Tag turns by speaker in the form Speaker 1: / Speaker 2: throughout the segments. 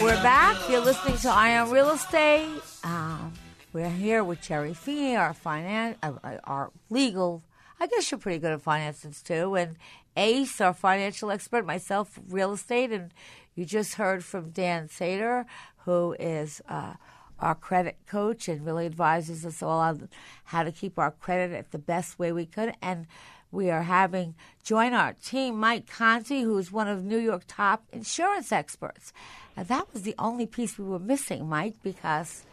Speaker 1: We're back. You're listening to Eye on Real Estate. Um, we're here with Jerry Feeney, our finance, uh, our legal. I guess you're pretty good at finances too, and Ace, our financial expert, myself, real estate, and you just heard from Dan Sater, who is uh, our credit coach and really advises us all on how to keep our credit at the best way we could. And we are having join our team Mike Conti, who's one of New York top insurance experts. And that was the only piece we were missing, Mike, because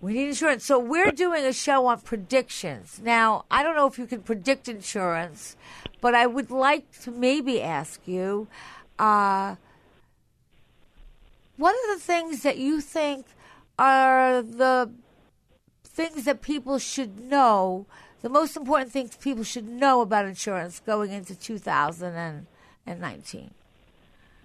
Speaker 1: we need insurance. So we're doing a show on predictions. Now, I don't know if you can predict insurance, but I would like to maybe ask you uh, what are the things that you think are the things that people should know, the most important things people should know about insurance going into 2019?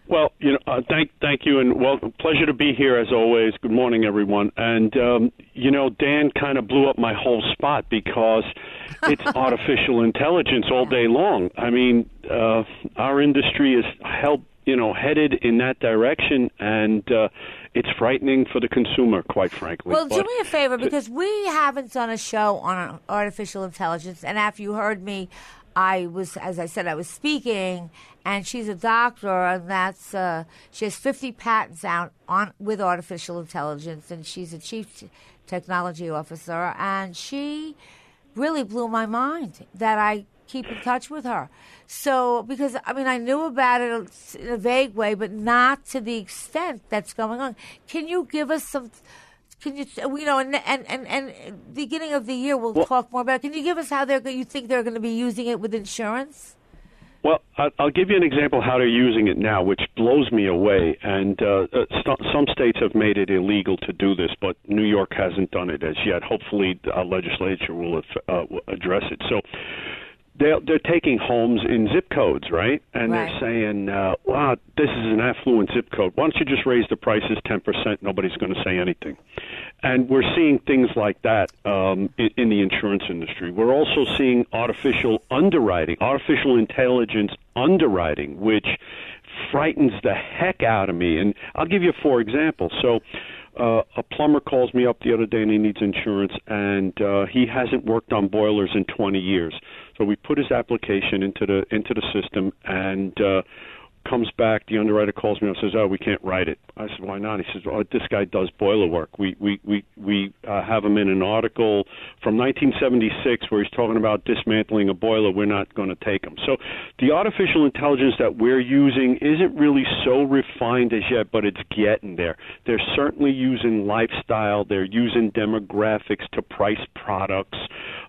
Speaker 2: Well, you know, uh, thank thank you, and well, pleasure to be here as always. Good morning, everyone. And um, you know, Dan kind of blew up my whole spot because it's artificial intelligence all day long. I mean, uh, our industry is help you know headed in that direction, and uh, it's frightening for the consumer, quite frankly.
Speaker 1: Well, do me a favor because we haven't done a show on artificial intelligence, and after you heard me, I was, as I said, I was speaking, and she's a doctor, and that's uh, she has 50 patents out on with artificial intelligence, and she's a chief t- technology officer, and she really blew my mind that I keep in touch with her. So, because I mean, I knew about it in a vague way, but not to the extent that's going on. Can you give us some? Can you, you know, and and and, and beginning of the year we'll talk more about. It. Can you give us how they're you think they're going to be using it with insurance?
Speaker 2: Well, I'll give you an example how they're using it now, which blows me away. And uh, uh, st- some states have made it illegal to do this, but New York hasn't done it as yet. Hopefully, our legislature will uh, will address it. So. They're, they're taking homes in zip codes, right? And
Speaker 1: Right.
Speaker 2: they're saying, uh, wow, this is an affluent zip code. Why don't you just raise the prices 10%? Nobody's going to say anything. And we're seeing things like that um, in, in the insurance industry. We're also seeing artificial underwriting, artificial intelligence underwriting, which frightens the heck out of me. And I'll give you four examples. So, uh, a plumber calls me up the other day and he needs insurance, and uh, he hasn't worked on boilers in 20 years. So we put his application into the into the system, and uh, comes back. The underwriter calls me and says, "Oh, we can't write it." I said, "Why not?" He says, "Oh, this guy does boiler work. We we we we uh, have him in an article from 1976 where he's talking about dismantling a boiler. We're not going to take him." So the artificial intelligence that we're using isn't really so refined as yet, but it's getting there. They're certainly using lifestyle. They're using demographics to price products.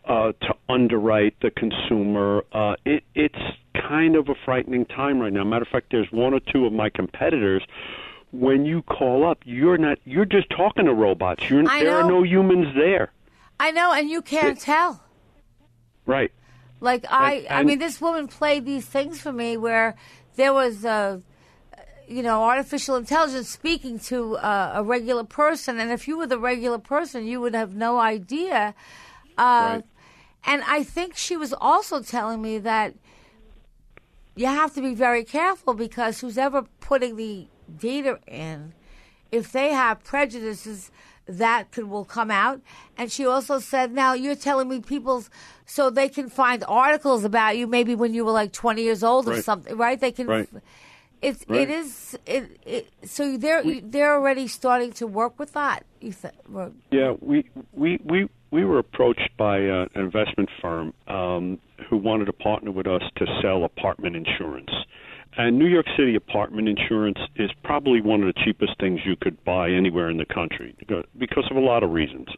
Speaker 2: Uh, to underwrite the consumer, uh, it, it's kind of a frightening time right now. Matter of fact, there's one or two of my competitors. When you call up, you're not. You're just talking to robots. You're, there are no humans there.
Speaker 1: I know, and you can't tell.
Speaker 2: Right.
Speaker 1: Like I,
Speaker 2: And-
Speaker 1: I mean, this woman played these things for me where there was a, you know, artificial intelligence speaking to uh, a regular person, and if you were the regular person, you would have no idea. Uh,
Speaker 2: Right.
Speaker 1: And I think she was also telling me that you have to be very careful because who's ever putting the data in, if they have prejudices, that could will come out. And she also said, now you're telling me people so they can find articles about you maybe when you were like 20 years old or something, right? They can.
Speaker 2: Right.
Speaker 1: It's
Speaker 2: Right.
Speaker 1: it is it, it so they're they're already starting to work with that. You think?
Speaker 2: Yeah, we we we we were approached by uh, an investment firm um, who wanted to partner with us to sell apartment insurance. And New York City apartment insurance is probably one of the cheapest things you could buy anywhere in the country because of a lot of reasons.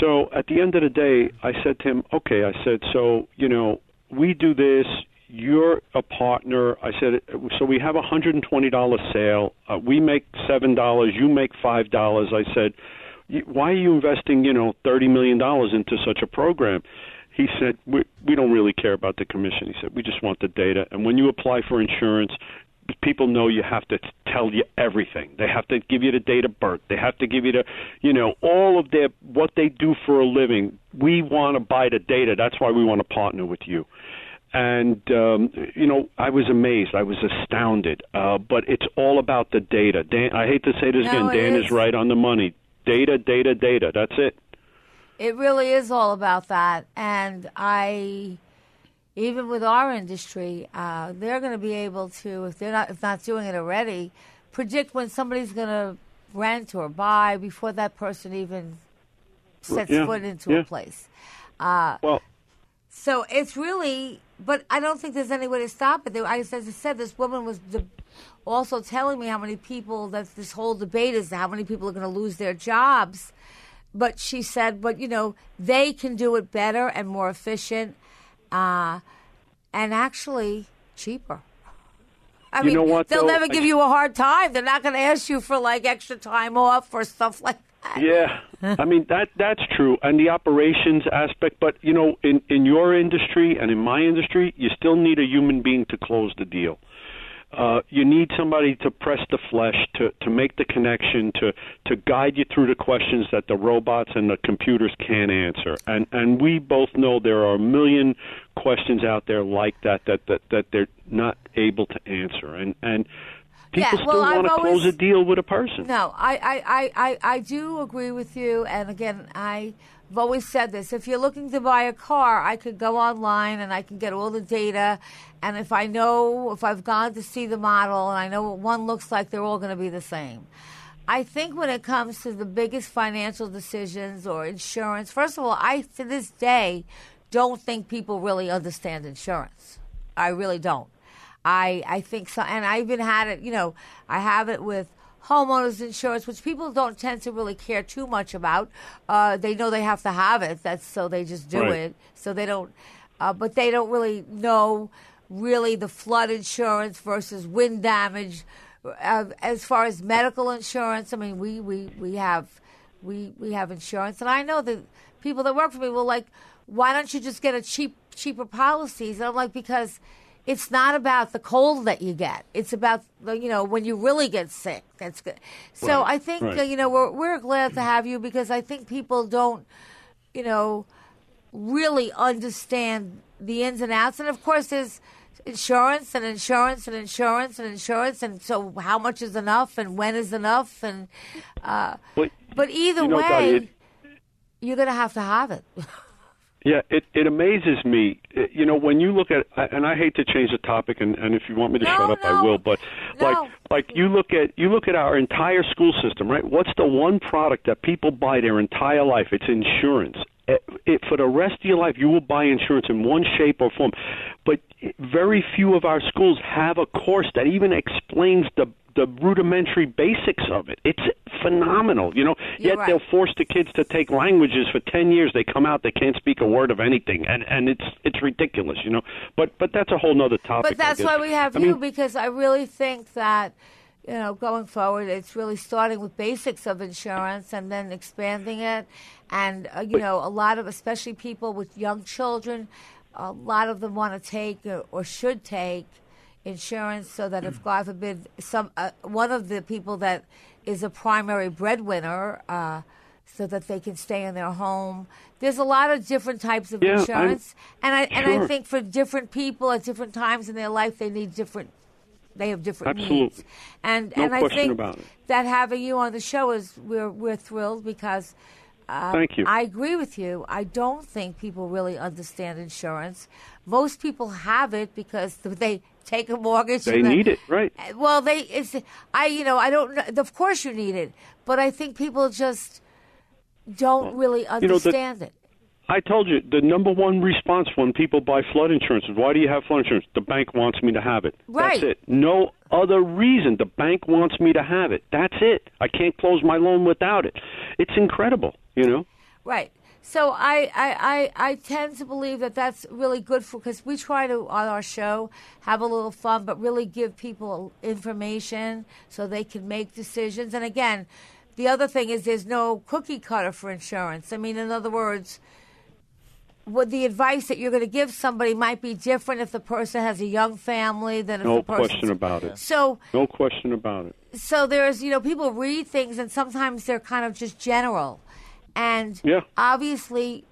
Speaker 2: So at the end of the day, I said to him, "Okay," I said, "So you know, we do this. You're a partner." I said, "So we have a hundred and twenty dollar sale. Uh, we make seven dollars. You make five dollars." I said, "Why are you investing, you know, thirty million dollars into such a program?" He said, we, "We don't really care about the commission." He said, "We just want the data. And when you apply for insurance." people know you have to tell you everything. They have to give you the date of birth. They have to give you the, you know, all of their what they do for a living. We want to buy the data. That's why we want to partner with you. And um, you know, I was amazed. I was astounded. Uh, but it's all about the data. Dan, I hate to say this
Speaker 1: No,
Speaker 2: again. Dan
Speaker 1: is.
Speaker 2: is right on the money. Data, data, data. That's it.
Speaker 1: It really is all about that. And I, even with our industry, uh, they're going to be able to, if they're not, if not doing it already, predict when somebody's going to rent or buy before that person even sets
Speaker 2: Yeah,
Speaker 1: foot into
Speaker 2: yeah.
Speaker 1: a place. Uh,
Speaker 2: Well,
Speaker 1: So it's really, but I don't think there's any way to stop it. I, as I said, this woman was the, also telling me how many people that this whole debate is how many people are going to lose their jobs. But she said, but you know, they can do it better and more efficient, uh, and actually cheaper. I
Speaker 2: You
Speaker 1: mean,
Speaker 2: know what,
Speaker 1: they'll
Speaker 2: though?
Speaker 1: never
Speaker 2: I-
Speaker 1: give you a hard time. They're not going to ask you for like extra time off or stuff like that.
Speaker 2: Yeah, I mean that that's true, and the operations aspect. But you know, in in your industry and in my industry, you still need a human being to close the deal. Uh, you need somebody to press the flesh, to to make the connection, to to guide you through the questions that the robots and the computers can't answer. And and we both know there are a million questions out there like that that that that they're not able to answer. And and people
Speaker 1: Yeah, well,
Speaker 2: still want to close a deal with a person.
Speaker 1: No, I, I, I, I, I do agree with you. And again, I've always said this. If you're looking to buy a car, I could go online and I can get all the data. And if I know, if I've gone to see the model and I know what one looks like, they're all going to be the same. I think when it comes to the biggest financial decisions or insurance, first of all, I, to this day, don't think people really understand insurance. I really don't. I I think so, and I even had it. You know, I have it with homeowners insurance, which people don't tend to really care too much about. Uh, they know they have to have it. That's so they just do
Speaker 2: Right.
Speaker 1: it. So they don't, uh, but they don't really know really the flood insurance versus wind damage. Uh, as far as medical insurance, I mean, we we we have we we have insurance, and I know that people that work for me will like, why don't you just get a cheap cheaper policies? And I'm like, because it's not about the cold that you get. It's about the, you know when you really get sick. That's good. So
Speaker 2: Right,
Speaker 1: I think
Speaker 2: right.
Speaker 1: uh, you know we're we're glad to have you because I think people don't you know really understand the ins and outs. And of course, there's insurance and insurance and insurance and insurance. And so, how much is enough and when is enough? And uh,
Speaker 2: But,
Speaker 1: but either
Speaker 2: you know,
Speaker 1: way,
Speaker 2: it-
Speaker 1: you're going to have to have it.
Speaker 2: Yeah, it it amazes me. Uh, You know, when you look at, and I hate to change the topic, and, and if you want me to
Speaker 1: No,
Speaker 2: shut up, I will. But
Speaker 1: No.
Speaker 2: like like you look at you look at our entire school system, right? What's the one product that people buy their entire life? It's insurance. It, it, for the rest of your life, you will buy insurance in one shape or form. But very few of our schools have a course that even explains the the rudimentary basics of it. It's phenomenal, you know.
Speaker 1: You're
Speaker 2: Yet
Speaker 1: right.
Speaker 2: they'll force the kids to take languages for 10 years they come out they can't speak a word of anything and and it's it's ridiculous you know but but that's a whole nother topic
Speaker 1: But that's why we have
Speaker 2: I
Speaker 1: you
Speaker 2: mean,
Speaker 1: because I really think that you know going forward it's really starting with basics of insurance and then expanding it. And uh, you know a lot of especially people with young children a lot of them want to take or, or should take insurance so that if God forbid some uh, one of the people that is a primary breadwinner uh, so that they can stay in their home. There's a lot of different types of
Speaker 2: Yeah, I'm-
Speaker 1: insurance, and I and I think for different people at different times in their life, they need different They have different
Speaker 2: Absolutely.
Speaker 1: needs, and
Speaker 2: No
Speaker 1: and I think
Speaker 2: about it.
Speaker 1: that having you on the show is we're we're thrilled because. Uh,
Speaker 2: Thank you.
Speaker 1: I agree with you. I don't think people really understand insurance. Most people have it because they take a mortgage.
Speaker 2: They need it, right?
Speaker 1: well, they it's I you know I don't know. Of course you need it, but I think people just don't really
Speaker 2: you know, the-
Speaker 1: understand it.
Speaker 2: I told you the number one response when people buy flood insurance is why do you have flood insurance? The bank wants me to have it.
Speaker 1: Right.
Speaker 2: That's it. No other reason. The bank wants me to have it. That's it. I can't close my loan without it. It's incredible, you know.
Speaker 1: Right. So I, I, I, I tend to believe that that's really good for because we try to on our show have a little fun, but really give people information so they can make decisions. And again, the other thing is there's no cookie cutter for insurance. I mean, in other words, what the advice that you're going to give somebody might be different if the person has a young family than if
Speaker 2: No
Speaker 1: the person.
Speaker 2: question about it.
Speaker 1: So
Speaker 2: No question about it.
Speaker 1: so there's you know people read things and sometimes they're kind of just general and
Speaker 2: Yeah.
Speaker 1: obviously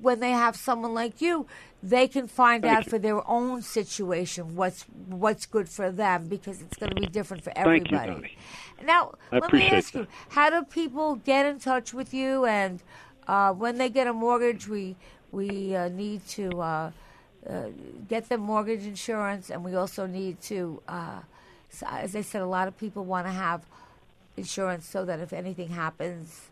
Speaker 1: when they have someone like you they can find
Speaker 2: Thank
Speaker 1: out
Speaker 2: you.
Speaker 1: for their own situation what's what's good for them because it's going to be different for
Speaker 2: Thank you,
Speaker 1: everybody now
Speaker 2: I
Speaker 1: let me ask you how do people get in touch with you and uh, when they get a mortgage we we uh, need to uh, uh, get them mortgage insurance, and we also need to, uh, as I said, a lot of people want to have insurance so that if anything happens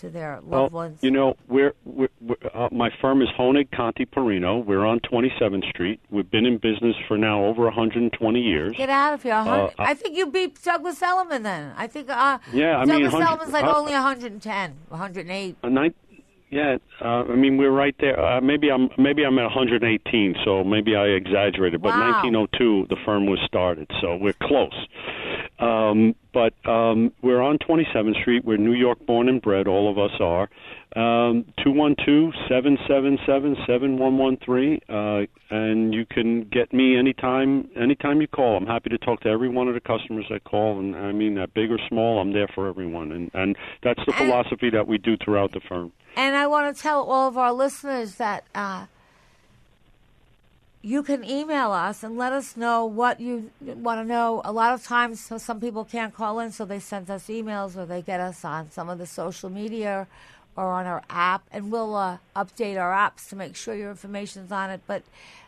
Speaker 1: to their loved
Speaker 2: Well,
Speaker 1: ones,
Speaker 2: you know, we're, we're, we're uh, my firm is Honig Conti Perino. We're on 27th Street. We've been in business for now over 120 years.
Speaker 1: get out of here. I think you beat Douglas Elliman then. I think uh,
Speaker 2: Yeah, I mean,
Speaker 1: Douglas
Speaker 2: 100
Speaker 1: Elliman's like only 110, 108.
Speaker 2: Yeah, uh, I mean we're right there. Uh, maybe I'm maybe I'm at 118, so maybe I exaggerated. But
Speaker 1: Wow.
Speaker 2: 1902, the firm was started, so we're close. Um, but um, we're on 27th Street. We're New York born and bred. All of us are. Um, 212-777-7113, uh, and you can get me anytime. Anytime you call, I'm happy to talk to every one of the customers that call. And I mean that big or small, I'm there for everyone. And and that's the
Speaker 1: And-
Speaker 2: philosophy that we do throughout the firm.
Speaker 1: And I want to tell all of our listeners that uh, you can email us and let us know what you want to know. A lot of times, so some people can't call in, so they send us emails or they get us on some of the social media or on our app, and we'll uh, update our apps to make sure your information's on it. But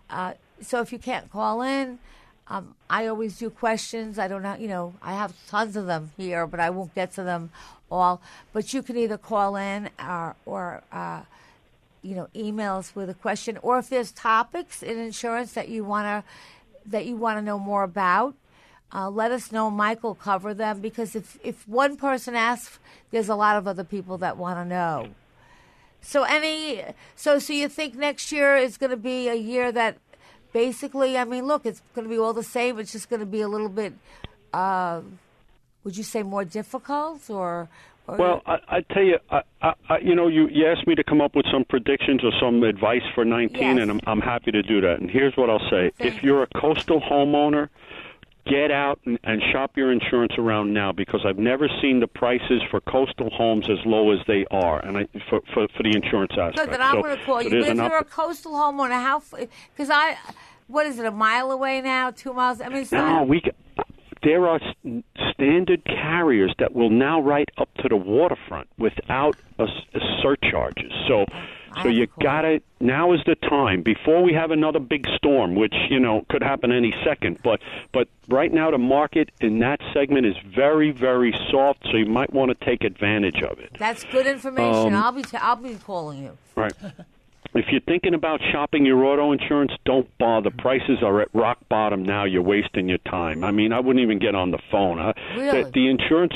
Speaker 1: uh, so if you can't call in, um, I always do questions. I don't know, you know, I have tons of them here, but I won't get to them all. But you can either call in or, or uh, you know, emails with a question, or if there's topics in insurance that you want to that you want to know more about, uh, let us know. Michael cover them because if if one person asks, there's a lot of other people that want to know. So any so so you think next year is going to be a year that basically, I mean, look, it's going to be all the same. It's just going to be a little bit. Uh, would you say more difficult or?
Speaker 2: Well, I, I tell you, I, I, you know, you, you asked me to come up with some predictions or some advice for 19,
Speaker 1: Yes.
Speaker 2: and I'm, I'm happy to do that. And here's what I'll say:
Speaker 1: Thank
Speaker 2: if you're a coastal homeowner, get out and, and shop your insurance around now because I've never seen the prices for coastal homes as low as they are, and I, for, for for the insurance aspect.
Speaker 1: Good, then I'm
Speaker 2: So-
Speaker 1: going to call you. But if you're a coastal homeowner, how? Because I, what is it? A mile away now? Two miles? I mean, it's
Speaker 2: No,
Speaker 1: not-
Speaker 2: we. c- There are standard carriers that will now write up to the waterfront without a, a surcharges. So, so you gotta. Now is the time before we have another big storm, which you know could happen any second. But but right now the market in that segment is very very soft, so you might want to take advantage of it.
Speaker 1: That's good information.
Speaker 2: Um,
Speaker 1: I'll be t- I'll be calling you.
Speaker 2: Right. If you're thinking about shopping your auto insurance, don't bother. Prices are at rock bottom now. You're wasting your time. I mean, I wouldn't even get on the phone. Uh,
Speaker 1: Really?
Speaker 2: The, the insurance,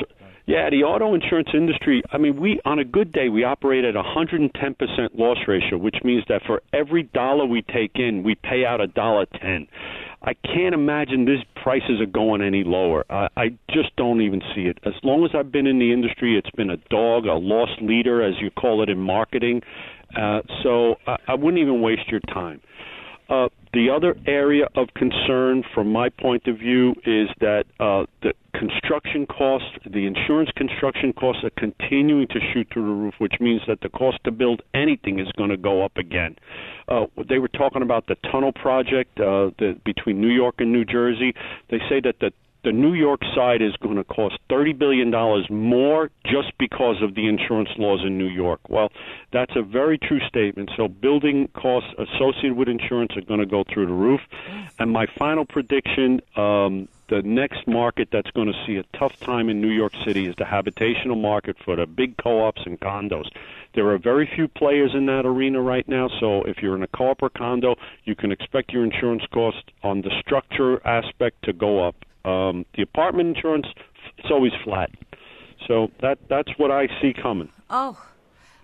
Speaker 2: yeah, the auto insurance industry. I mean, we on a good day we operate at 110 percent loss ratio, which means that for every dollar we take in, we pay out a dollar ten. I can't imagine these prices are going any lower. I, I just don't even see it. As long as I've been in the industry, it's been a dog, a loss leader, as you call it in marketing. Uh, so I, I wouldn't even waste your time. Uh, the the other area of concern, from my point of view, is that uh, the construction costs, the insurance construction costs, are continuing to shoot through the roof, which means that the cost to build anything is going to go up again. Uh, they were talking about the tunnel project uh, the, between New York and New Jersey. They say that the the New York side is going to cost $30 billion more just because of the insurance laws in New York. Well, that's a very true statement. So, building costs associated with insurance are going to go through the roof. And my final prediction um, the next market that's going to see a tough time in New York City is the habitational market for the big co ops and condos. There are very few players in that arena right now, so if you're in a co op or condo, you can expect your insurance cost on the structure aspect to go up. Um, the apartment insurance, it's always flat. So that that's what I see coming.
Speaker 1: Oh,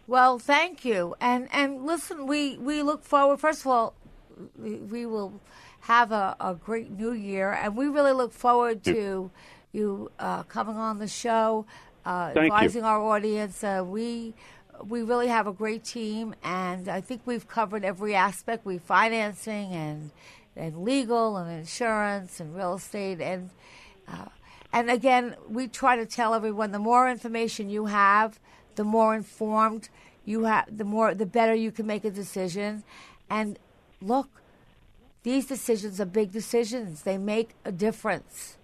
Speaker 1: well, thank you. And and listen, we we look forward. First of all, we, we will have a, a, great new year, and we really look forward to you uh, coming on the show, uh, advising
Speaker 2: you.
Speaker 1: our audience. Uh, we we really have a great team, and I think we've covered every aspect. We financing and and legal and insurance and real estate. And uh, and again we try to tell everyone the more information you have the more informed you have the more the better you can make a decision. And look these decisions are big decisions. They make a difference.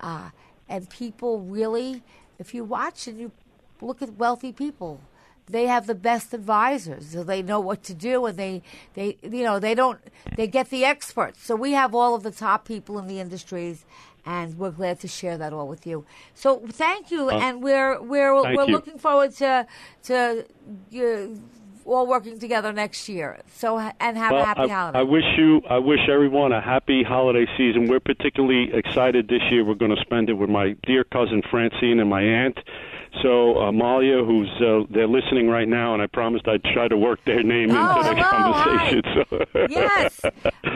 Speaker 1: Uh, and people really if you watch and you look at wealthy people they have the best advisors so they know what to do and they they you know they don't they get the experts so we have all of the top people in the industries and we're glad to share that all with you so thank you uh, and we're we're we're
Speaker 2: you.
Speaker 1: looking forward to to uh, all working together next year. So and have
Speaker 2: well,
Speaker 1: a happy
Speaker 2: I,
Speaker 1: holiday.
Speaker 2: I wish you, I wish everyone a happy holiday season. We're particularly excited this year. We're going to spend it with my dear cousin Francine and my aunt. So Amalia, who's uh, they're listening right now, and I promised I'd try to work their name
Speaker 1: oh,
Speaker 2: into the
Speaker 1: hello,
Speaker 2: conversation.
Speaker 1: So. yes,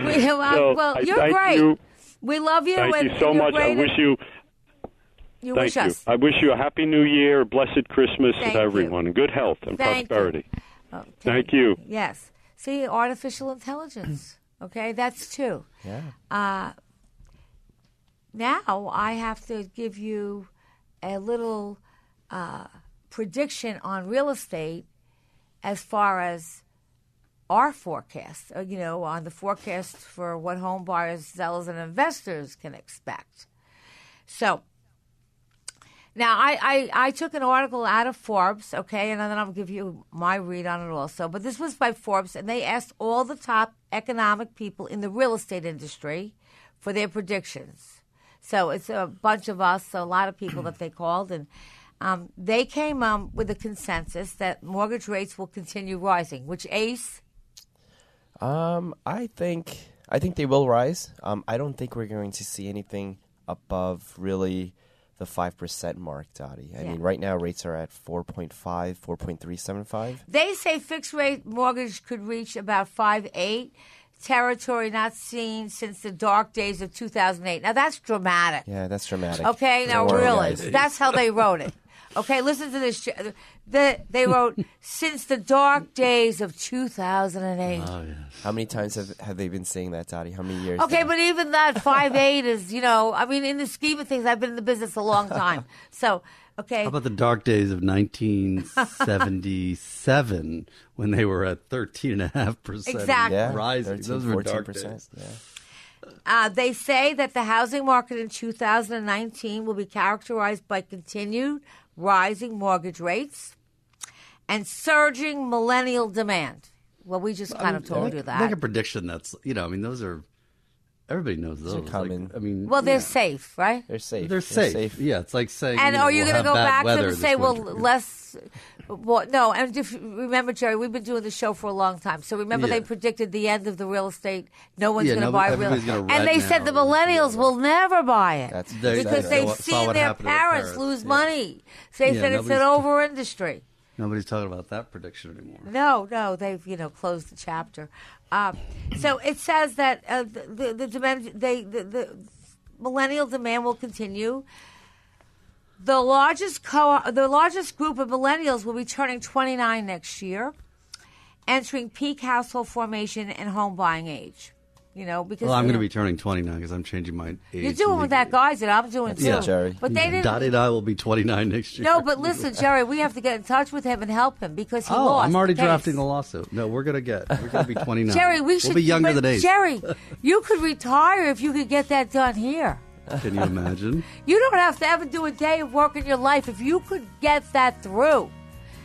Speaker 1: we, uh,
Speaker 2: so
Speaker 1: well, you're
Speaker 2: I
Speaker 1: great.
Speaker 2: You.
Speaker 1: We love you.
Speaker 2: Thank
Speaker 1: and,
Speaker 2: you so much. I wish you.
Speaker 1: You
Speaker 2: Thank
Speaker 1: wish
Speaker 2: you.
Speaker 1: us.
Speaker 2: I wish you a happy New Year, a blessed Christmas
Speaker 1: Thank
Speaker 2: to everyone, and good health and
Speaker 1: Thank
Speaker 2: prosperity.
Speaker 1: You. Okay.
Speaker 2: Thank you.
Speaker 1: Yes. See, artificial intelligence. Okay, that's two.
Speaker 3: Yeah.
Speaker 1: Uh, now I have to give you a little uh, prediction on real estate as far as our forecast, uh, you know, on the forecast for what home buyers, sellers, and investors can expect. So, now I, I, I took an article out of Forbes, okay, and then I'll give you my read on it also. But this was by Forbes, and they asked all the top economic people in the real estate industry for their predictions. So it's a bunch of us, a lot of people that they called, and um, they came um, with a consensus that mortgage rates will continue rising. Which Ace?
Speaker 3: Um, I think I think they will rise. Um, I don't think we're going to see anything above really the five percent mark, Dottie. I
Speaker 1: Yeah.
Speaker 3: mean, right now rates are at 4.5, 4.375.
Speaker 1: They say fixed rate mortgage could reach about five eight, territory not seen since the dark days of 2008. Now that's dramatic.
Speaker 3: Yeah, that's dramatic.
Speaker 1: Okay, now
Speaker 3: Don't
Speaker 1: really, that's how they wrote it. Okay, listen to this. The, they wrote since the dark days of 2008.
Speaker 3: How many times have, have they been saying that, Dottie? How many years?
Speaker 1: Okay,
Speaker 3: now?
Speaker 1: but even that five eight is, you know, I mean, in the scheme of things, I've been in the business a long time. So, okay,
Speaker 4: How about the dark days of 1977 when they were at 13.5%
Speaker 1: Exactly.
Speaker 3: yeah,
Speaker 4: rising?
Speaker 3: 13,
Speaker 4: Those were
Speaker 3: 14%.
Speaker 4: dark days.
Speaker 3: Yeah.
Speaker 1: uh, they say that the housing market in 2019 will be characterized by continued rising mortgage rates and surging millennial demand. Well, we just kind of told you that.
Speaker 4: Make a prediction that's, you know, I mean, those are, everybody knows those. Like,
Speaker 3: common.
Speaker 4: I mean,
Speaker 1: well, they're
Speaker 4: yeah.
Speaker 1: safe, right?
Speaker 3: They're safe.
Speaker 4: They're safe. Yeah, it's like saying.
Speaker 1: And
Speaker 4: you know,
Speaker 1: are you
Speaker 4: we'll
Speaker 1: going to go back to them and say, well,
Speaker 4: winter.
Speaker 1: less? Well, no, and if, remember, Jerry, we've been doing the show for a long time. So remember,
Speaker 4: Yeah.
Speaker 1: they predicted the end of the real estate. No one's
Speaker 4: Yeah,
Speaker 1: going to
Speaker 4: nobody-
Speaker 1: buy real
Speaker 4: estate,
Speaker 1: And
Speaker 4: rent
Speaker 1: they said the millennials will never buy it
Speaker 3: That's
Speaker 1: because
Speaker 4: they-
Speaker 1: they've
Speaker 4: saw
Speaker 1: seen their
Speaker 4: happened to their
Speaker 1: parents
Speaker 4: parents.
Speaker 1: lose
Speaker 4: Yeah.
Speaker 1: money. So they
Speaker 4: Yeah,
Speaker 1: said it's an over industry.
Speaker 4: Nobody's talking about that prediction anymore.
Speaker 1: No, no, they've you know closed the chapter. Uh, so it says that uh, the, the the demand they the, the millennial demand will continue. The largest co- the largest group of millennials will be turning 29 next year, entering peak household formation and home buying age. You know, because
Speaker 4: Well, I'm going to be turning 29 because I'm changing my age.
Speaker 1: You're doing with that guy's did. I'm doing too.
Speaker 3: Yeah, Jerry.
Speaker 1: But they didn't.
Speaker 4: Dottie and I will be 29 next year.
Speaker 1: No, but listen, Jerry, we have to get in touch with him and help him because he
Speaker 4: Oh,
Speaker 1: lost.
Speaker 4: I'm already
Speaker 1: the case.
Speaker 4: drafting the lawsuit. No, we're going to get. We're going to be 29.
Speaker 1: Jerry, we should
Speaker 4: We'll be younger
Speaker 1: but
Speaker 4: than age.
Speaker 1: Jerry, you could retire if you could get that done here.
Speaker 4: Can you imagine?
Speaker 1: You don't have to ever do a day of work in your life if you could get that through.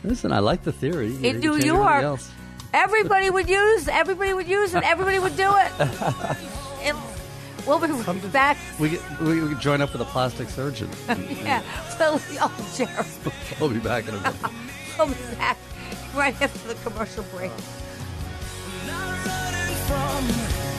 Speaker 4: Listen, I like the theory. You
Speaker 1: In
Speaker 4: can
Speaker 1: New York,
Speaker 4: else.
Speaker 1: Everybody would use. Everybody would use it. Everybody would do it. And we'll be back.
Speaker 4: We get, we, we join up with a plastic surgeon.
Speaker 1: Yeah. Well, oh, Jerry,
Speaker 4: we'll be back in a minute.
Speaker 1: we'll be back right after the commercial break. Uh.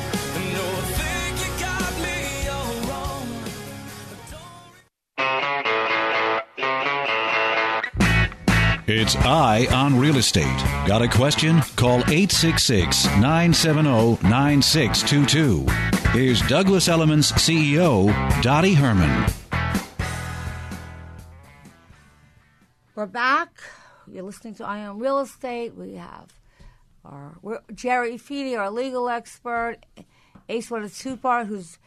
Speaker 5: It's Eye on Real Estate. Got a question? Call 866 970 9622. Here's Douglas Elliman's CEO, Dottie Herman.
Speaker 1: We're back. You're listening to Eye on Real Estate. We have our Jerry Feedy, our legal expert, Ace Water Tupar, who's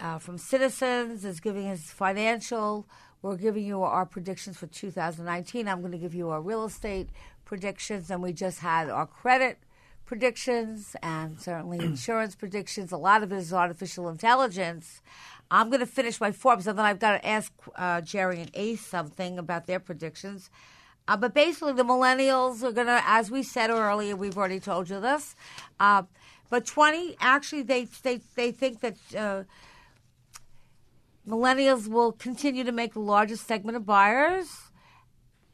Speaker 1: uh, from Citizens, is giving his financial. We're giving you our predictions for 2019. I'm going to give you our real estate predictions, and we just had our credit predictions and certainly insurance predictions. A lot of it is artificial intelligence. I'm going to finish my Forbes, and then I've got to ask uh, Jerry and Ace something about their predictions. Uh, but basically, the millennials are going to, as we said earlier, we've already told you this. Uh, but 20, actually, they they, they think that uh, millennials will continue to make the largest segment of buyers,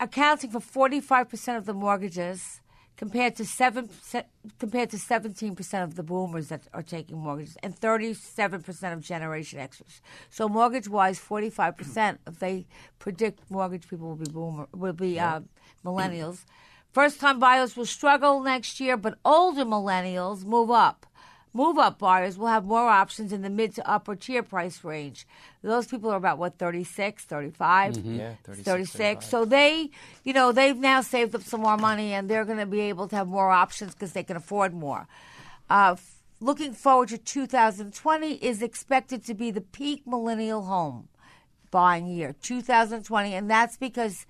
Speaker 1: accounting for 45% of the mortgages compared to seven compared to 17% of the boomers that are taking mortgages and 37% of generation Xers. So mortgage wise 45% if they predict mortgage people will be boomer will be uh, millennials. First time buyers will struggle next year, but older millennials move up. Move up buyers will have more options in the mid to upper tier price range. Those people are about what 36, 35,
Speaker 3: Yeah, 36,
Speaker 1: 36.
Speaker 3: 35.
Speaker 1: So they, you know, they've now saved up some more money and they're going to be able to have more options because they can afford more. Uh, looking forward to 2020 is expected to be the peak millennial home buying year, 2020, and that's because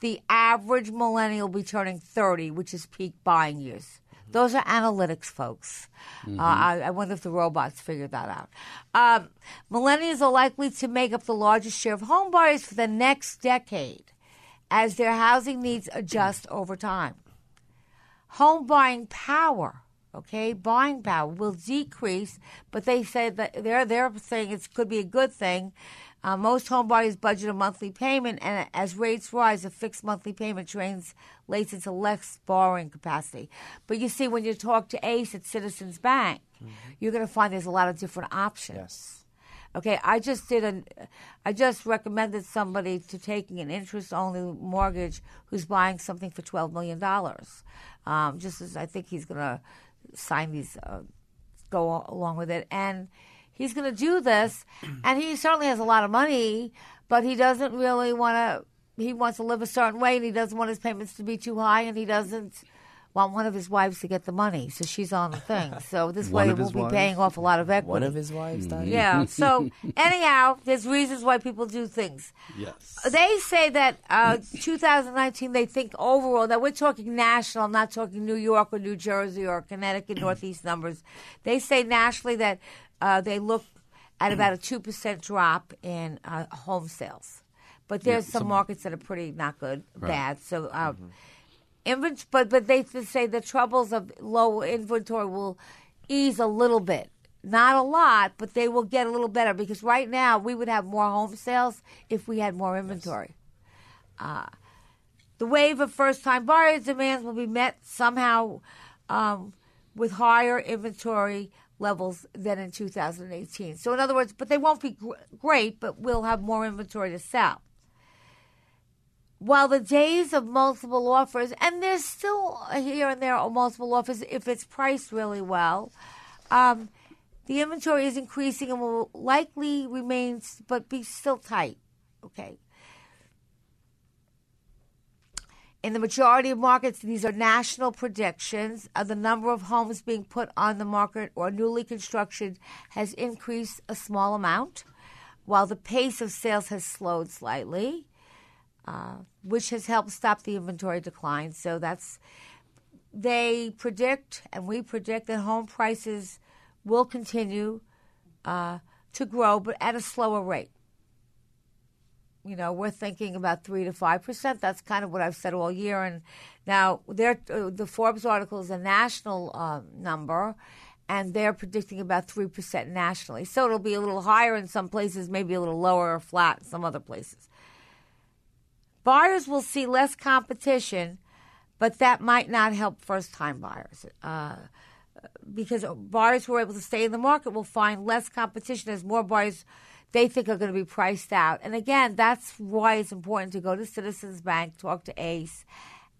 Speaker 1: the average millennial will be turning 30, which is peak buying years. Those are analytics, folks. Uh, I, I wonder if the robots figured that out. Um, millennials are likely to make up the largest share of home buyers for the next decade as their housing needs adjust over time. Home buying power, okay, buying power will decrease, but they say that they're they're saying it could be a good thing. Uh, most home buyers budget a monthly payment, and as rates rise, a fixed monthly payment translates into less borrowing capacity. But you see, when you talk to Ace at Citizens Bank, you're going to find there's a lot of different options.
Speaker 3: Yes.
Speaker 1: Okay, I just did an, I just recommended somebody to taking an interest-only mortgage who's buying something for twelve million dollars. Um, just as I think he's going to sign these, uh, go along with it, and he's going to do this, and he certainly has a lot of money, but he doesn't really want to. He wants to live a certain way, and he doesn't want his payments to be too high, and he doesn't want one of his wives to get the money, so she's on the thing. So this way,
Speaker 4: of
Speaker 1: he
Speaker 4: his
Speaker 1: won't be
Speaker 4: wives?
Speaker 1: paying off a lot of equity.
Speaker 3: One of his wives died.
Speaker 1: Yeah. So anyhow, there's reasons why people do things.
Speaker 4: Yes.
Speaker 1: They say that uh, 2019, they think overall that we're talking national, I'm not talking New York or New Jersey or Connecticut, Northeast numbers. They say nationally that uh, they look at about a 2% drop in uh, home sales. But there's some markets that are pretty not good, bad. So, uh, invent- but but they say the troubles of low inventory will ease a little bit, not a lot, but they will get a little better because right now we would have more home sales if we had more inventory. Uh, the wave of first-time buyers demands will be met somehow um, with higher inventory levels than in 2018. So, in other words, but they won't be gr- great, but we'll have more inventory to sell while the days of multiple offers, and there's still here and there multiple offers if it's priced really well, um, the inventory is increasing and will likely remain, but be still tight. Okay. In the majority of markets, these are national predictions. of the number of homes being put on the market or newly constructed has increased a small amount, while the pace of sales has slowed slightly, uh, which has helped stop the inventory decline. So that's they predict, and we predict that home prices will continue uh, to grow, but at a slower rate. You know, we're thinking about three to five percent. That's kind of what I've said all year. And now, uh, the Forbes article is a national uh, number, and they're predicting about three percent nationally. So it'll be a little higher in some places, maybe a little lower or flat in some other places. Buyers will see less competition, but that might not help first-time buyers. Uh, because buyers who are able to stay in the market will find less competition as more buyers they think are going to be priced out. And again, that's why it's important to go to Citizens Bank, talk to ACE,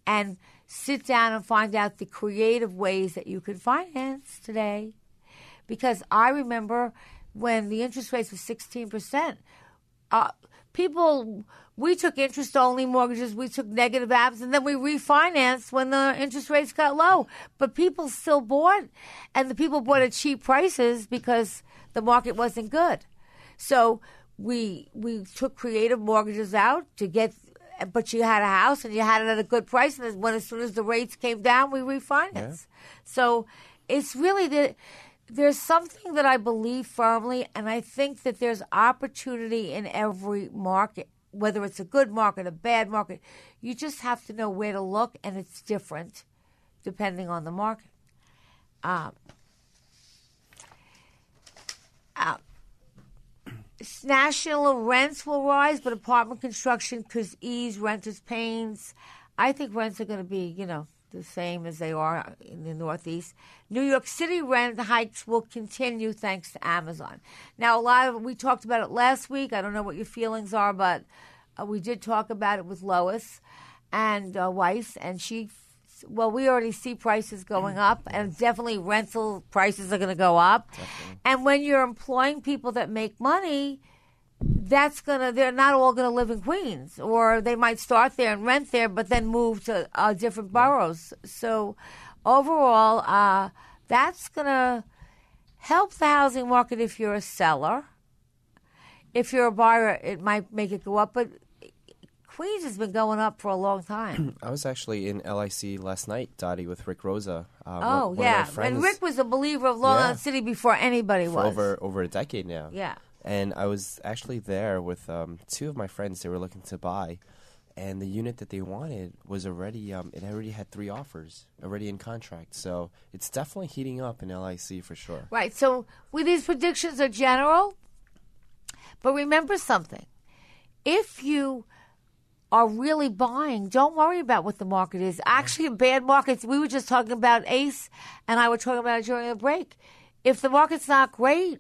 Speaker 1: and sit down and find out the creative ways that you can finance today. Because I remember when the interest rates were 16%, uh, people, we took interest only mortgages, we took negative apps, and then we refinanced when the interest rates got low. But people still bought, and the people bought at cheap prices because the market wasn't good. So we we took creative mortgages out to get, but you had a house and you had it at a good price, and when as soon as the rates came down, we refinanced. Yeah. So it's really the there's something that I believe firmly, and I think that there's opportunity in every market, whether it's a good market, a bad market. You just have to know where to look, and it's different depending on the market. Um, uh, national rents will rise, but apartment construction could ease renters' pains. I think rents are going to be, you know, the same as they are in the Northeast. New York City rent hikes will continue thanks to Amazon. Now, a lot of we talked about it last week. I don't know what your feelings are, but uh, we did talk about it with Lois and uh, Weiss, and she. Well, we already see prices going up, and definitely rental prices are going to go up. Definitely. And when you're employing people that make money, that's gonna they're not all gonna live in Queens, or they might start there and rent there, but then move to uh, different boroughs. So overall, uh, that's gonna help the housing market if you're a seller. If you're a buyer, it might make it go up, but Queens has been going up for a long time.
Speaker 3: I was actually in LIC last night, Dottie, with Rick Rosa.
Speaker 1: Uh, oh one, one yeah, and Rick was a believer of Long Island. City before anybody
Speaker 3: for
Speaker 1: was.
Speaker 3: Over over a decade now.
Speaker 1: Yeah
Speaker 3: and I was actually there with um, two of my friends. They were looking to buy, and the unit that they wanted was already um, it already had three offers already in contract. So it's definitely heating up in LIC for sure.
Speaker 1: Right. So with these predictions are general, but remember something: if you are really buying, don't worry about what the market is. Actually, in bad markets, we were just talking about Ace, and I were talking about it during the break. If the market's not great,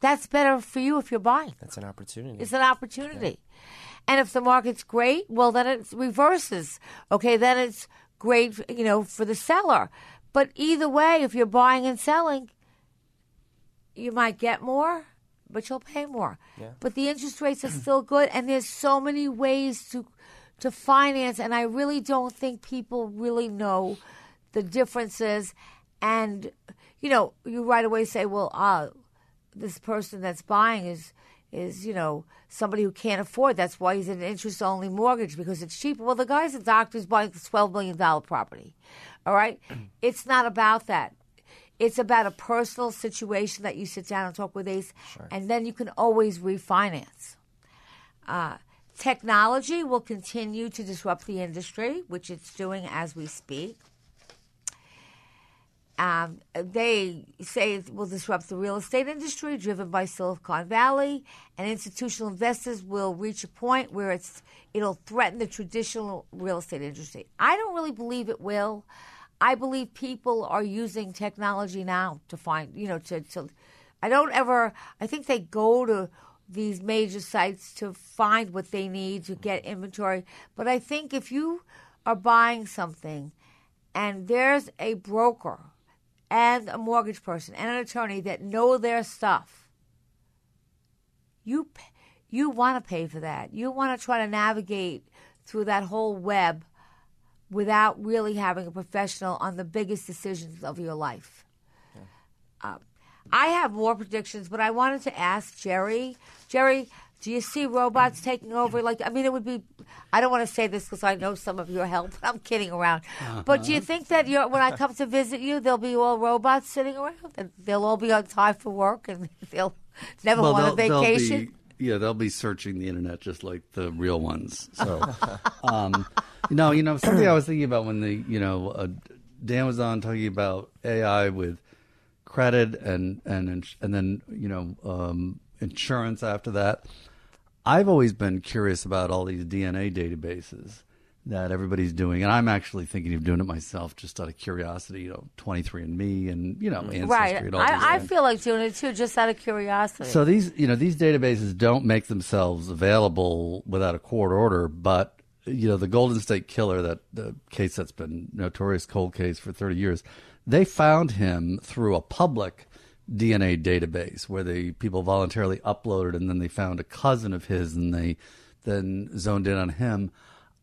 Speaker 1: that's better for you if you're buying.
Speaker 3: That's an opportunity.
Speaker 1: It's an opportunity. Yeah. And if the market's great, well, then it reverses. Okay, then it's great, you know, for the seller. But either way, if you're buying and selling, you might get more, but you'll pay more.
Speaker 3: Yeah.
Speaker 1: But the interest rates are still good, and there's so many ways to to finance, and I really don't think people really know the differences. And you know, you right away say, "Well, uh, this person that's buying is is you know somebody who can't afford. That's why he's in an interest only mortgage because it's cheaper. Well, the guy's a doctor who's buying a twelve million dollar property. All right, it's not about that. It's about a personal situation that you sit down and talk with Ace, sure. and then you can always refinance. Uh, technology will continue to disrupt the industry, which it's doing as we speak. Um, they say it will disrupt the real estate industry driven by Silicon Valley, and institutional investors will reach a point where it's it'll threaten the traditional real estate industry. I don't really believe it will. I believe people are using technology now to find, you know, to, to I don't ever. I think they go to these major sites to find what they need to get inventory. But I think if you are buying something and there's a broker and a mortgage person and an attorney that know their stuff, you you want to pay for that. You want to try to navigate through that whole web without really having a professional on the biggest decisions of your life. Uh, I have more predictions, but I wanted to ask Jerry. Jerry, do you see robots taking over? Like, I mean, it would be. I don't want to say this because I know some of your help. I'm kidding around. But do you think that when I come to visit you, there'll be all robots sitting around, and they'll all be on time for work, and they'll never
Speaker 4: well,
Speaker 1: want a vacation?
Speaker 4: Yeah, they'll be searching the internet just like the real ones. So, um, no, you know, something I was thinking about when the, you know, uh, Dan was on talking about AI with credit and and and then you know um, insurance after that. I've always been curious about all these DNA databases that everybody's doing, and I'm actually thinking of doing it myself just out of curiosity. You know, 23andMe and you know Ancestry
Speaker 1: right. I, I feel like doing it too, just out of curiosity.
Speaker 4: So these, you know, these databases don't make themselves available without a court order, but you know, the Golden State Killer, that the case that's been notorious cold case for 30 years, they found him through a public DNA database where the people voluntarily uploaded, and then they found a cousin of his, and they then zoned in on him.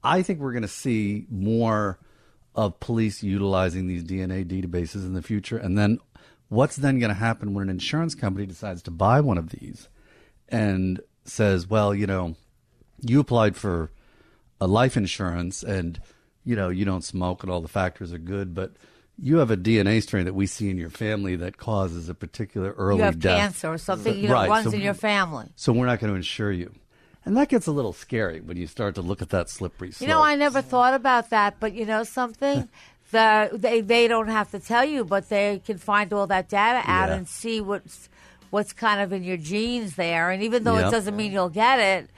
Speaker 4: I think we're going to see more of police utilizing these DNA databases in the future, and then what's then going to happen when an insurance company decides to buy one of these and says, well, you know, you applied for a life insurance and, you know, you don't smoke and all the factors are good, but you have a DNA strain that we see in your family that causes a particular early
Speaker 1: you have
Speaker 4: death.
Speaker 1: cancer or something you know,
Speaker 4: Right,
Speaker 1: runs
Speaker 4: so-
Speaker 1: in your family.
Speaker 4: So we're not going to insure you. And that gets a little scary when you start to look at that slippery slope.
Speaker 1: You know, I never thought about that, but you know something? the they they don't have to tell you, but they can find all that data out
Speaker 4: Yeah.
Speaker 1: and see what's what's kind of in your genes there. And even though
Speaker 4: Yep.
Speaker 1: it doesn't mean you'll get it,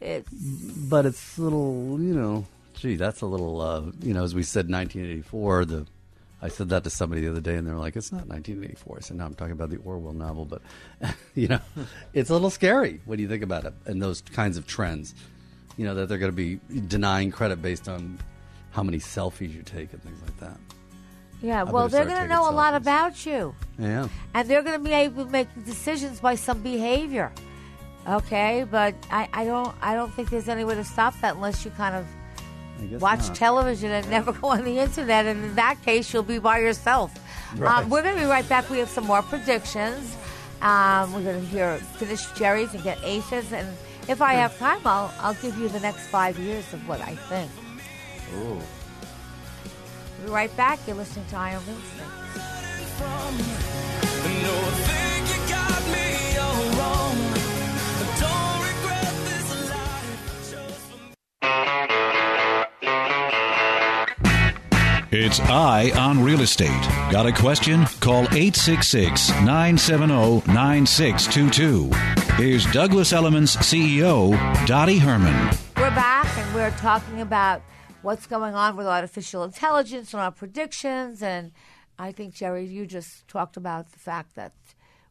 Speaker 1: it's
Speaker 4: but it's a little, you know, gee, that's a little, uh, you know, as we said, 1984. The I said that to somebody the other day, and they're like, "It's not 1984." I said, "No, I'm talking about the Orwell novel." But you know, it's a little scary when you think about it, and those kinds of trends. You know that they're going to be denying credit based on how many selfies you take and things like that.
Speaker 1: yeah.
Speaker 4: I
Speaker 1: well, they're going to know a lot about you,
Speaker 4: Yeah.
Speaker 1: and they're going to be able to make decisions by some behavior. Okay, but I, I don't I don't think there's any way to stop that unless you kind of watch
Speaker 4: not.
Speaker 1: television and never go on the internet. And in that case, you'll be by yourself.
Speaker 4: Right.
Speaker 1: Um, we're going to be right back. We have some more predictions. Um, we're going to hear finish Jerry's and get Aces. And if I have time, I'll, I'll give you the next five years of what I think.
Speaker 4: Ooh.
Speaker 1: We'll be right back. You're listening to Eye on Real
Speaker 5: It's Eye on Real Estate. Got a question? Call 866 970 9622. Here's Douglas Elliman's CEO, Dottie Herman.
Speaker 1: We're back and we're talking about what's going on with artificial intelligence and our predictions. And I think, Jerry, you just talked about the fact that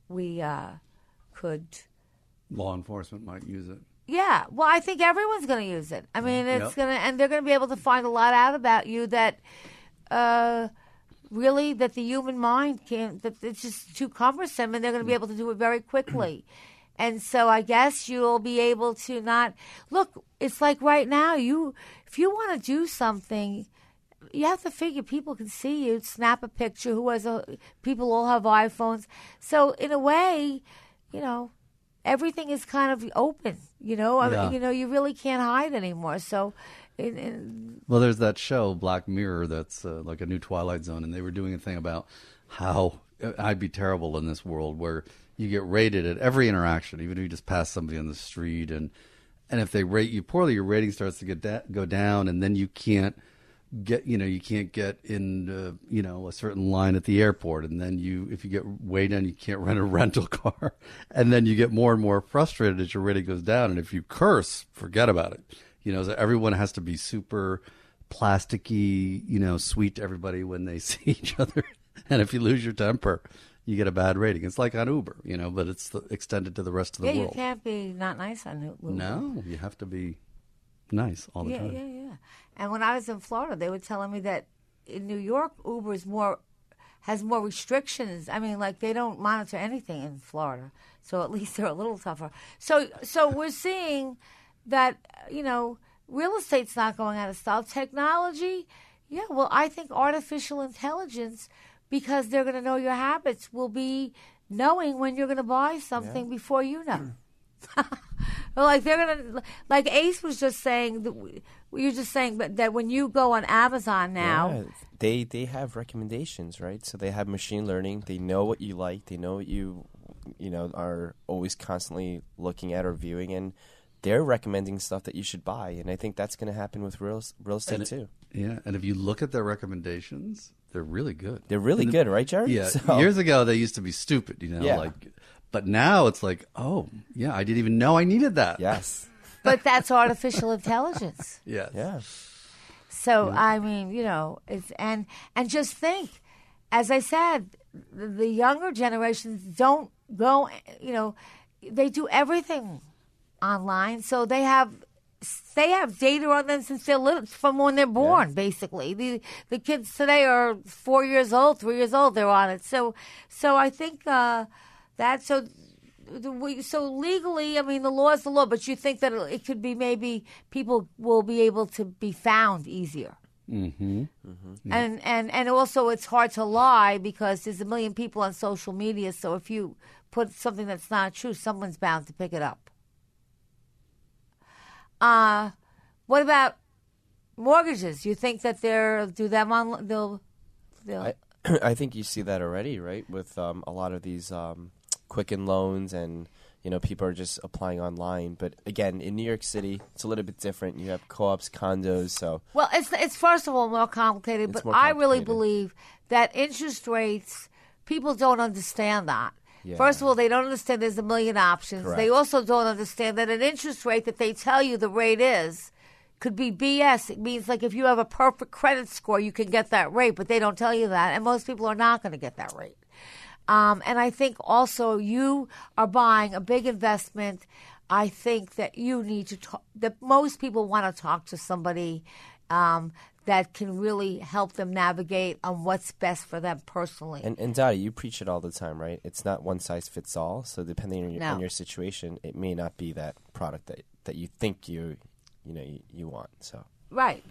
Speaker 1: we uh, could.
Speaker 4: Law enforcement might use it.
Speaker 1: Yeah, well, I think everyone's going to use it. I mean, it's
Speaker 4: Yep.
Speaker 1: going to, and they're going to be able to find a lot out about you that, uh, really, that the human mind can't. That it's just too cumbersome, and they're going to be able to do it very quickly. And so, I guess you'll be able to not look. It's like right now, you if you want to do something, you have to figure people can see you. Snap a picture. Who has a? People all have iPhones, so in a way, you know, everything is kind of open. You know, I mean, you know, you really can't hide anymore. So, in, in,
Speaker 4: Well, there's that show Black Mirror that's uh, like a new Twilight Zone, and they were doing a thing about how uh, I'd be terrible in this world where you get rated at every interaction, even if you just pass somebody on the street, and and if they rate you poorly, your rating starts to get da- go down, and then you can't get you know you can't get in uh, you know a certain line at the airport and then you if you get way down you can't rent a rental car and then you get more and more frustrated as your rating goes down and if you curse forget about it you know everyone has to be super plasticky you know sweet to everybody when they see each other and if you lose your temper you get a bad rating it's like on uber you know but it's the, extended to the rest of the world.
Speaker 1: yeah, you can't be not nice on it.
Speaker 4: no you have to be nice all the
Speaker 1: Yeah,
Speaker 4: time
Speaker 1: yeah, yeah. And when I was in Florida, they were telling me that in New York, Uber is more has more restrictions. I mean, like they don't monitor anything in Florida, so at least they're a little tougher. So, so we're seeing that you know real estate's not going out of style. Technology Yeah, well, I think artificial intelligence, because they're going to know your habits, will be knowing when you're going to buy something before you know. Mm. Like they're gonna, like Ace was just saying. That you're just saying, but that when you go on Amazon now,
Speaker 3: Yeah, they they have recommendations, right? So they have machine learning. They know what you like. They know what you, you know, are always constantly looking at or viewing, and they're recommending stuff that you should buy. And I think that's going to happen with real real estate
Speaker 4: And it-
Speaker 3: too.
Speaker 4: Yeah, and if you look at their recommendations, they're really good.
Speaker 3: They're really
Speaker 4: And
Speaker 3: good, right, Jerry?
Speaker 4: Yeah,
Speaker 3: So-
Speaker 4: years ago they used to be stupid, you know,
Speaker 3: Yeah.
Speaker 4: like. But now it's like, oh, yeah, I didn't even know I needed that.
Speaker 3: Yes.
Speaker 1: but that's artificial intelligence.
Speaker 4: Yes.
Speaker 3: Yeah.
Speaker 1: So I mean, you know, it's and and just think, as I said, the, the younger generations don't go. You know, they do everything online, so they have they have data on them since they're little, from when they're born. Basically, the the kids today are four years old, three years old. They're on it. So so I think uh, that so. the- So legally, I mean, the law is the law, but you think that it it could be maybe people will be able to be found easier.
Speaker 4: Mm-hmm.
Speaker 1: And, and and also it's hard to lie because there's a million people on social media. So if you put something that's not true, someone's bound to pick it up. Uh what about mortgages? You think that they're do them on they'll they'll
Speaker 3: I, I think you see that already, right? With um, a lot of these um, Quicken loans, and you know, people are just applying online. But again, in New York City, it's a little bit different. You have co-ops, condos, so
Speaker 1: Well, it's it's first of all more complicated,
Speaker 3: It's
Speaker 1: but
Speaker 3: more
Speaker 1: I really believe that interest rates people don't understand that.
Speaker 3: Yeah.
Speaker 1: First of all, they don't understand there's a million options. They also don't understand that an interest rate that they tell you the rate is could be BS. It means like if you have a perfect credit score, you can get that rate, but they don't tell you that, and most people are not going to get that rate. Um, and I think also you are buying a big investment. I think that you need to talk, that most people want to talk to somebody um, that can really help them navigate on what's best for them personally.
Speaker 3: And, and Dottie, you preach it all the time, right? It's not one size fits all. So depending on your,
Speaker 1: No.
Speaker 3: on your situation, it may not be that product that, that you think you, you know, you, you want. So
Speaker 1: right.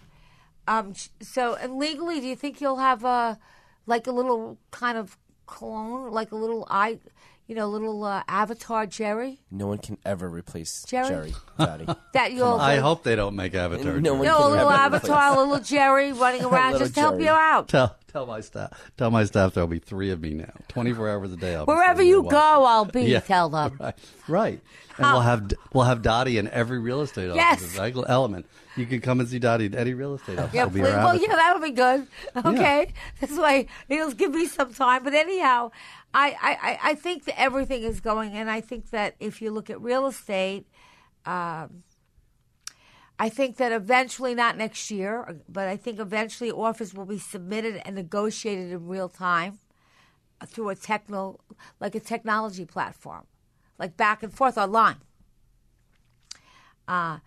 Speaker 1: Um, so, and legally, do you think you'll have a, like a little kind of clone, like a little eye, you know, little uh, avatar Jerry?
Speaker 3: no one can ever replace
Speaker 1: Jerry?
Speaker 3: Jerry, Dottie.
Speaker 1: That you'll.
Speaker 4: I hope they don't make Avatar.
Speaker 3: No one
Speaker 1: No, a little avatar, a little Jerry running around just to help
Speaker 3: Jerry.
Speaker 1: you out.
Speaker 4: Tell tell my staff tell my staff there'll be three of me now. Twenty four hours a day. I'll
Speaker 1: Wherever you go,
Speaker 4: watching.
Speaker 1: I'll be.
Speaker 4: Yeah.
Speaker 1: Tell them.
Speaker 4: Right, right. And we'll have we'll have Dottie in every real estate office.
Speaker 1: Yes.
Speaker 4: element. You can come and see Dottie in any real estate office.
Speaker 1: Yeah,
Speaker 4: It'll be
Speaker 1: please. Well, yeah, that'll be good. Okay, that's why it'll give me some time. But anyhow, I, I, I- think that everything is going, and I think that if you look at real estate, um, I think that eventually, not next year, but I think eventually offers will be submitted and negotiated in real time through a techno, like a technology platform, like back and forth online. Uh,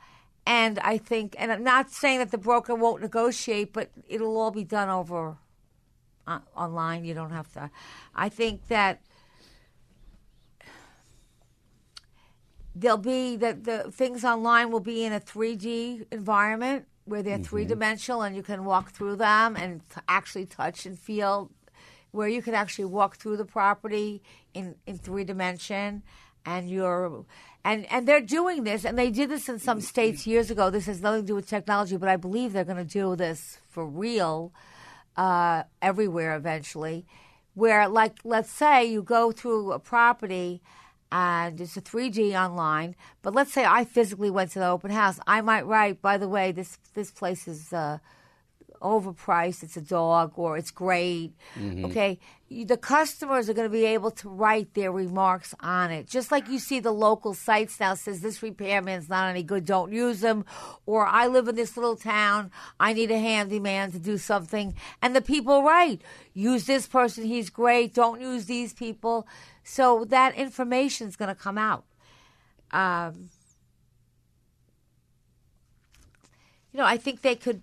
Speaker 1: and I think, and I'm not saying that the broker won't negotiate, but it'll all be done over uh, online. You don't have to. I think that there'll be that the things online will be in a 3D environment where they're three dimensional and you can walk through them and t- actually touch and feel where you can actually walk through the property in, in three dimension and you're and and they're doing this and they did this in some states years ago this has nothing to do with technology but i believe they're going to do this for real uh, everywhere eventually where like let's say you go through a property and it's a 3D online, but let's say I physically went to the open house, I might write, by the way, this this place is uh, overpriced, it's a dog, or it's great. Okay, you, the customers are going to be able to write their remarks on it, just like you see the local sites now says this repairman's not any good, don't use them, or I live in this little town, I need a handyman to do something, and the people write, use this person, he's great, don't use these people. So that information is going to come out. Um, you know, I think they could.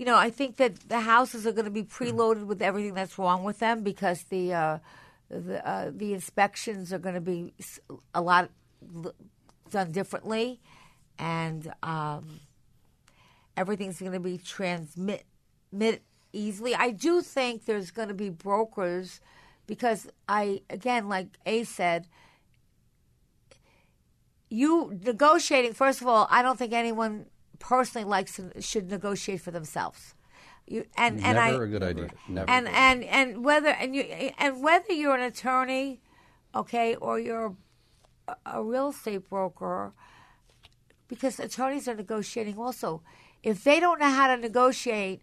Speaker 1: You know, I think that the houses are going to be preloaded with everything that's wrong with them because the uh, the, uh, the inspections are going to be a lot done differently, and um, everything's going to be transmit mit, easily. I do think there's going to be brokers because I again, like Ace said, you negotiating. First of all, I don't think anyone personally likes to, should negotiate for themselves. You, and and
Speaker 4: Never
Speaker 1: I
Speaker 4: a good idea. Never.
Speaker 1: and and and whether and you and whether you're an attorney, okay, or you're a, a real estate broker, because attorneys are negotiating also. If they don't know how to negotiate,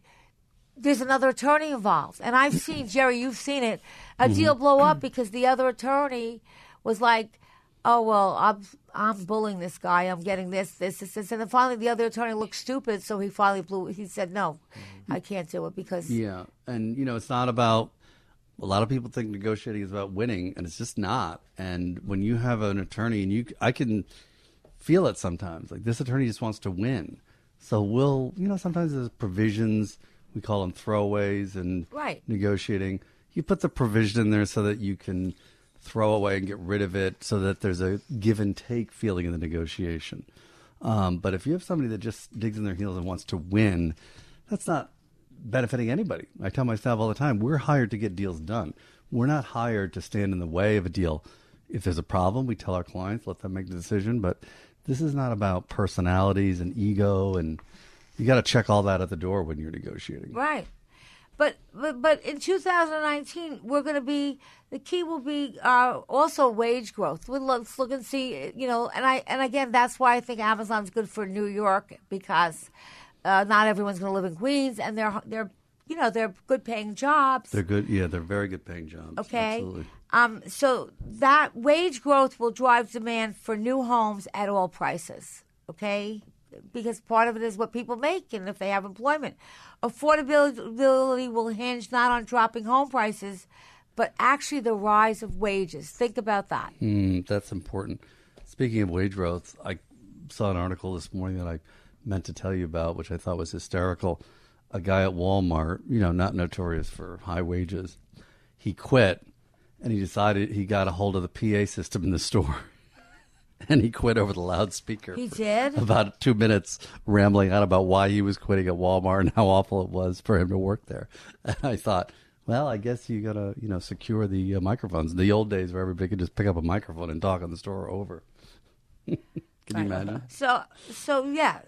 Speaker 1: there's another attorney involved. And I've seen Jerry, you've seen it, a mm-hmm. deal blow up mm-hmm. because the other attorney was like, "Oh well, I'm I'm bullying this guy. I'm getting this, this, this, this." And then finally, the other attorney looked stupid, so he finally blew. He said, "No, mm-hmm. I can't do it because
Speaker 4: Yeah, and you know, it's not about. A lot of people think negotiating is about winning, and it's just not. And when you have an attorney, and you, I can feel it sometimes. Like this attorney just wants to win, so we'll, you know, sometimes there's provisions. We call them throwaways, and
Speaker 1: Right.
Speaker 4: negotiating. You put the provision in there so that you can throw away and get rid of it, so that there's a give and take feeling in the negotiation. Um, but if you have somebody that just digs in their heels and wants to win, that's not benefiting anybody. I tell my staff all the time, we're hired to get deals done. We're not hired to stand in the way of a deal. If there's a problem, we tell our clients, let them make the decision. But this is not about personalities and ego, and you got to check all that at the door when you're negotiating.
Speaker 1: Right. But but but in 2019, we're going to be the key will be uh, also wage growth. Well, let's look and see, you know, and I and again that's why I think Amazon's good for New York because uh, not everyone's going to live in Queens, and they're they're you know they're good paying jobs.
Speaker 4: They're good. Yeah, they're very good paying jobs.
Speaker 1: Okay.
Speaker 4: Absolutely.
Speaker 1: Um, so that wage growth will drive demand for new homes at all prices. Okay. Because part of it is what people make and if they have employment. Affordability will hinge not on dropping home prices, but actually the rise of wages. Think about that.
Speaker 4: Mm, that's important. Speaking of wage growth, I saw an article this morning that I meant to tell you about, which I thought was hysterical. A guy at Walmart, you know, not notorious for high wages, he quit and he decided he got a hold of the PA system in the store. and he quit over the loudspeaker.
Speaker 1: He did?
Speaker 4: About two minutes rambling on about why he was quitting at Walmart and how awful it was for him to work there. And I thought, well, I guess you got to, you know, secure the uh, microphones. The old days where everybody could just pick up a microphone and talk on the store over. Can you imagine?
Speaker 1: So so yeah.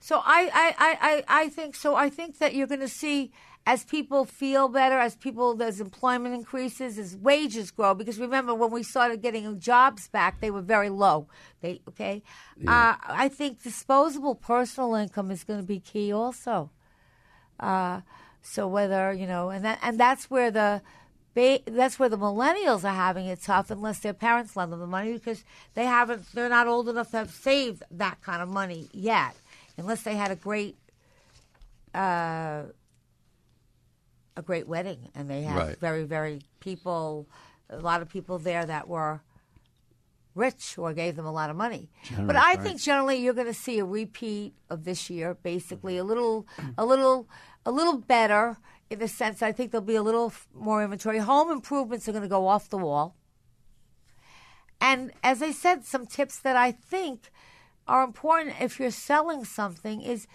Speaker 1: So I, I, I, I, I think so I think that you're gonna see as people feel better, as people as employment increases, as wages grow, because remember when we started getting jobs back, they were very low. They okay. Uh, I think disposable personal income is gonna be key also. Uh, so whether you know, and that and that's where the ba- that's where the millennials are having it tough unless their parents lend them the money because they haven't they're not old enough to have saved that kind of money yet unless they had a great uh, a great wedding and they had
Speaker 4: Right.
Speaker 1: very very people a lot of people there that were rich or gave them a lot of money. but I think generally you're going to see a repeat of this year, basically a mm-hmm. little, a little, a little better in the sense. I think there'll be a little more inventory. Home improvements are going to go off the wall. And as I said, some tips that I think are important if you're selling something is,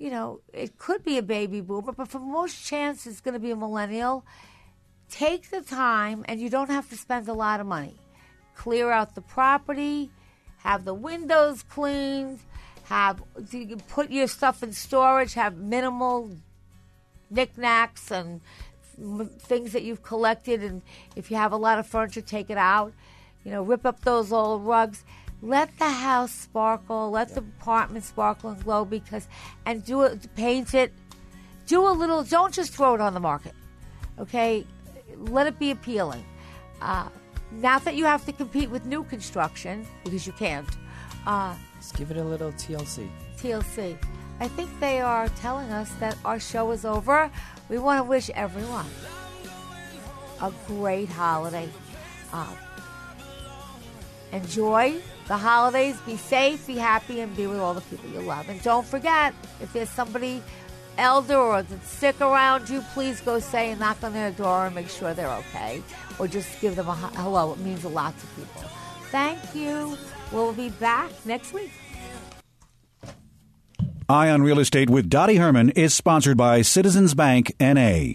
Speaker 1: you know, it could be a baby boomer, but for most chance it's going to be a millennial. Take the time, and you don't have to spend a lot of money. Clear out the property, have the windows cleaned, have you can put your stuff in storage, have minimal knickknacks and things that you've collected. And if you have a lot of furniture, take it out. You know, rip up those old rugs. Let the house sparkle. Let the apartment sparkle and glow because, and do it, paint it. Do a little. Don't just throw it on the market. Okay, let it be appealing. Uh, not that you have to compete with new construction because you can't. Uh,
Speaker 3: Just give it a little TLC.
Speaker 1: TLC. I think they are telling us that our show is over. We want to wish everyone a great holiday. Uh, enjoy the holidays. Be safe, be happy, and be with all the people you love. And don't forget, if there's somebody elder or that's sick around you, please go say and knock on their door and make sure they're okay. Or just give them a hello. It means a lot to people. Thank you. We'll be back next week.
Speaker 5: Eye on Real Estate with Dottie Herman is sponsored by Citizens Bank NA.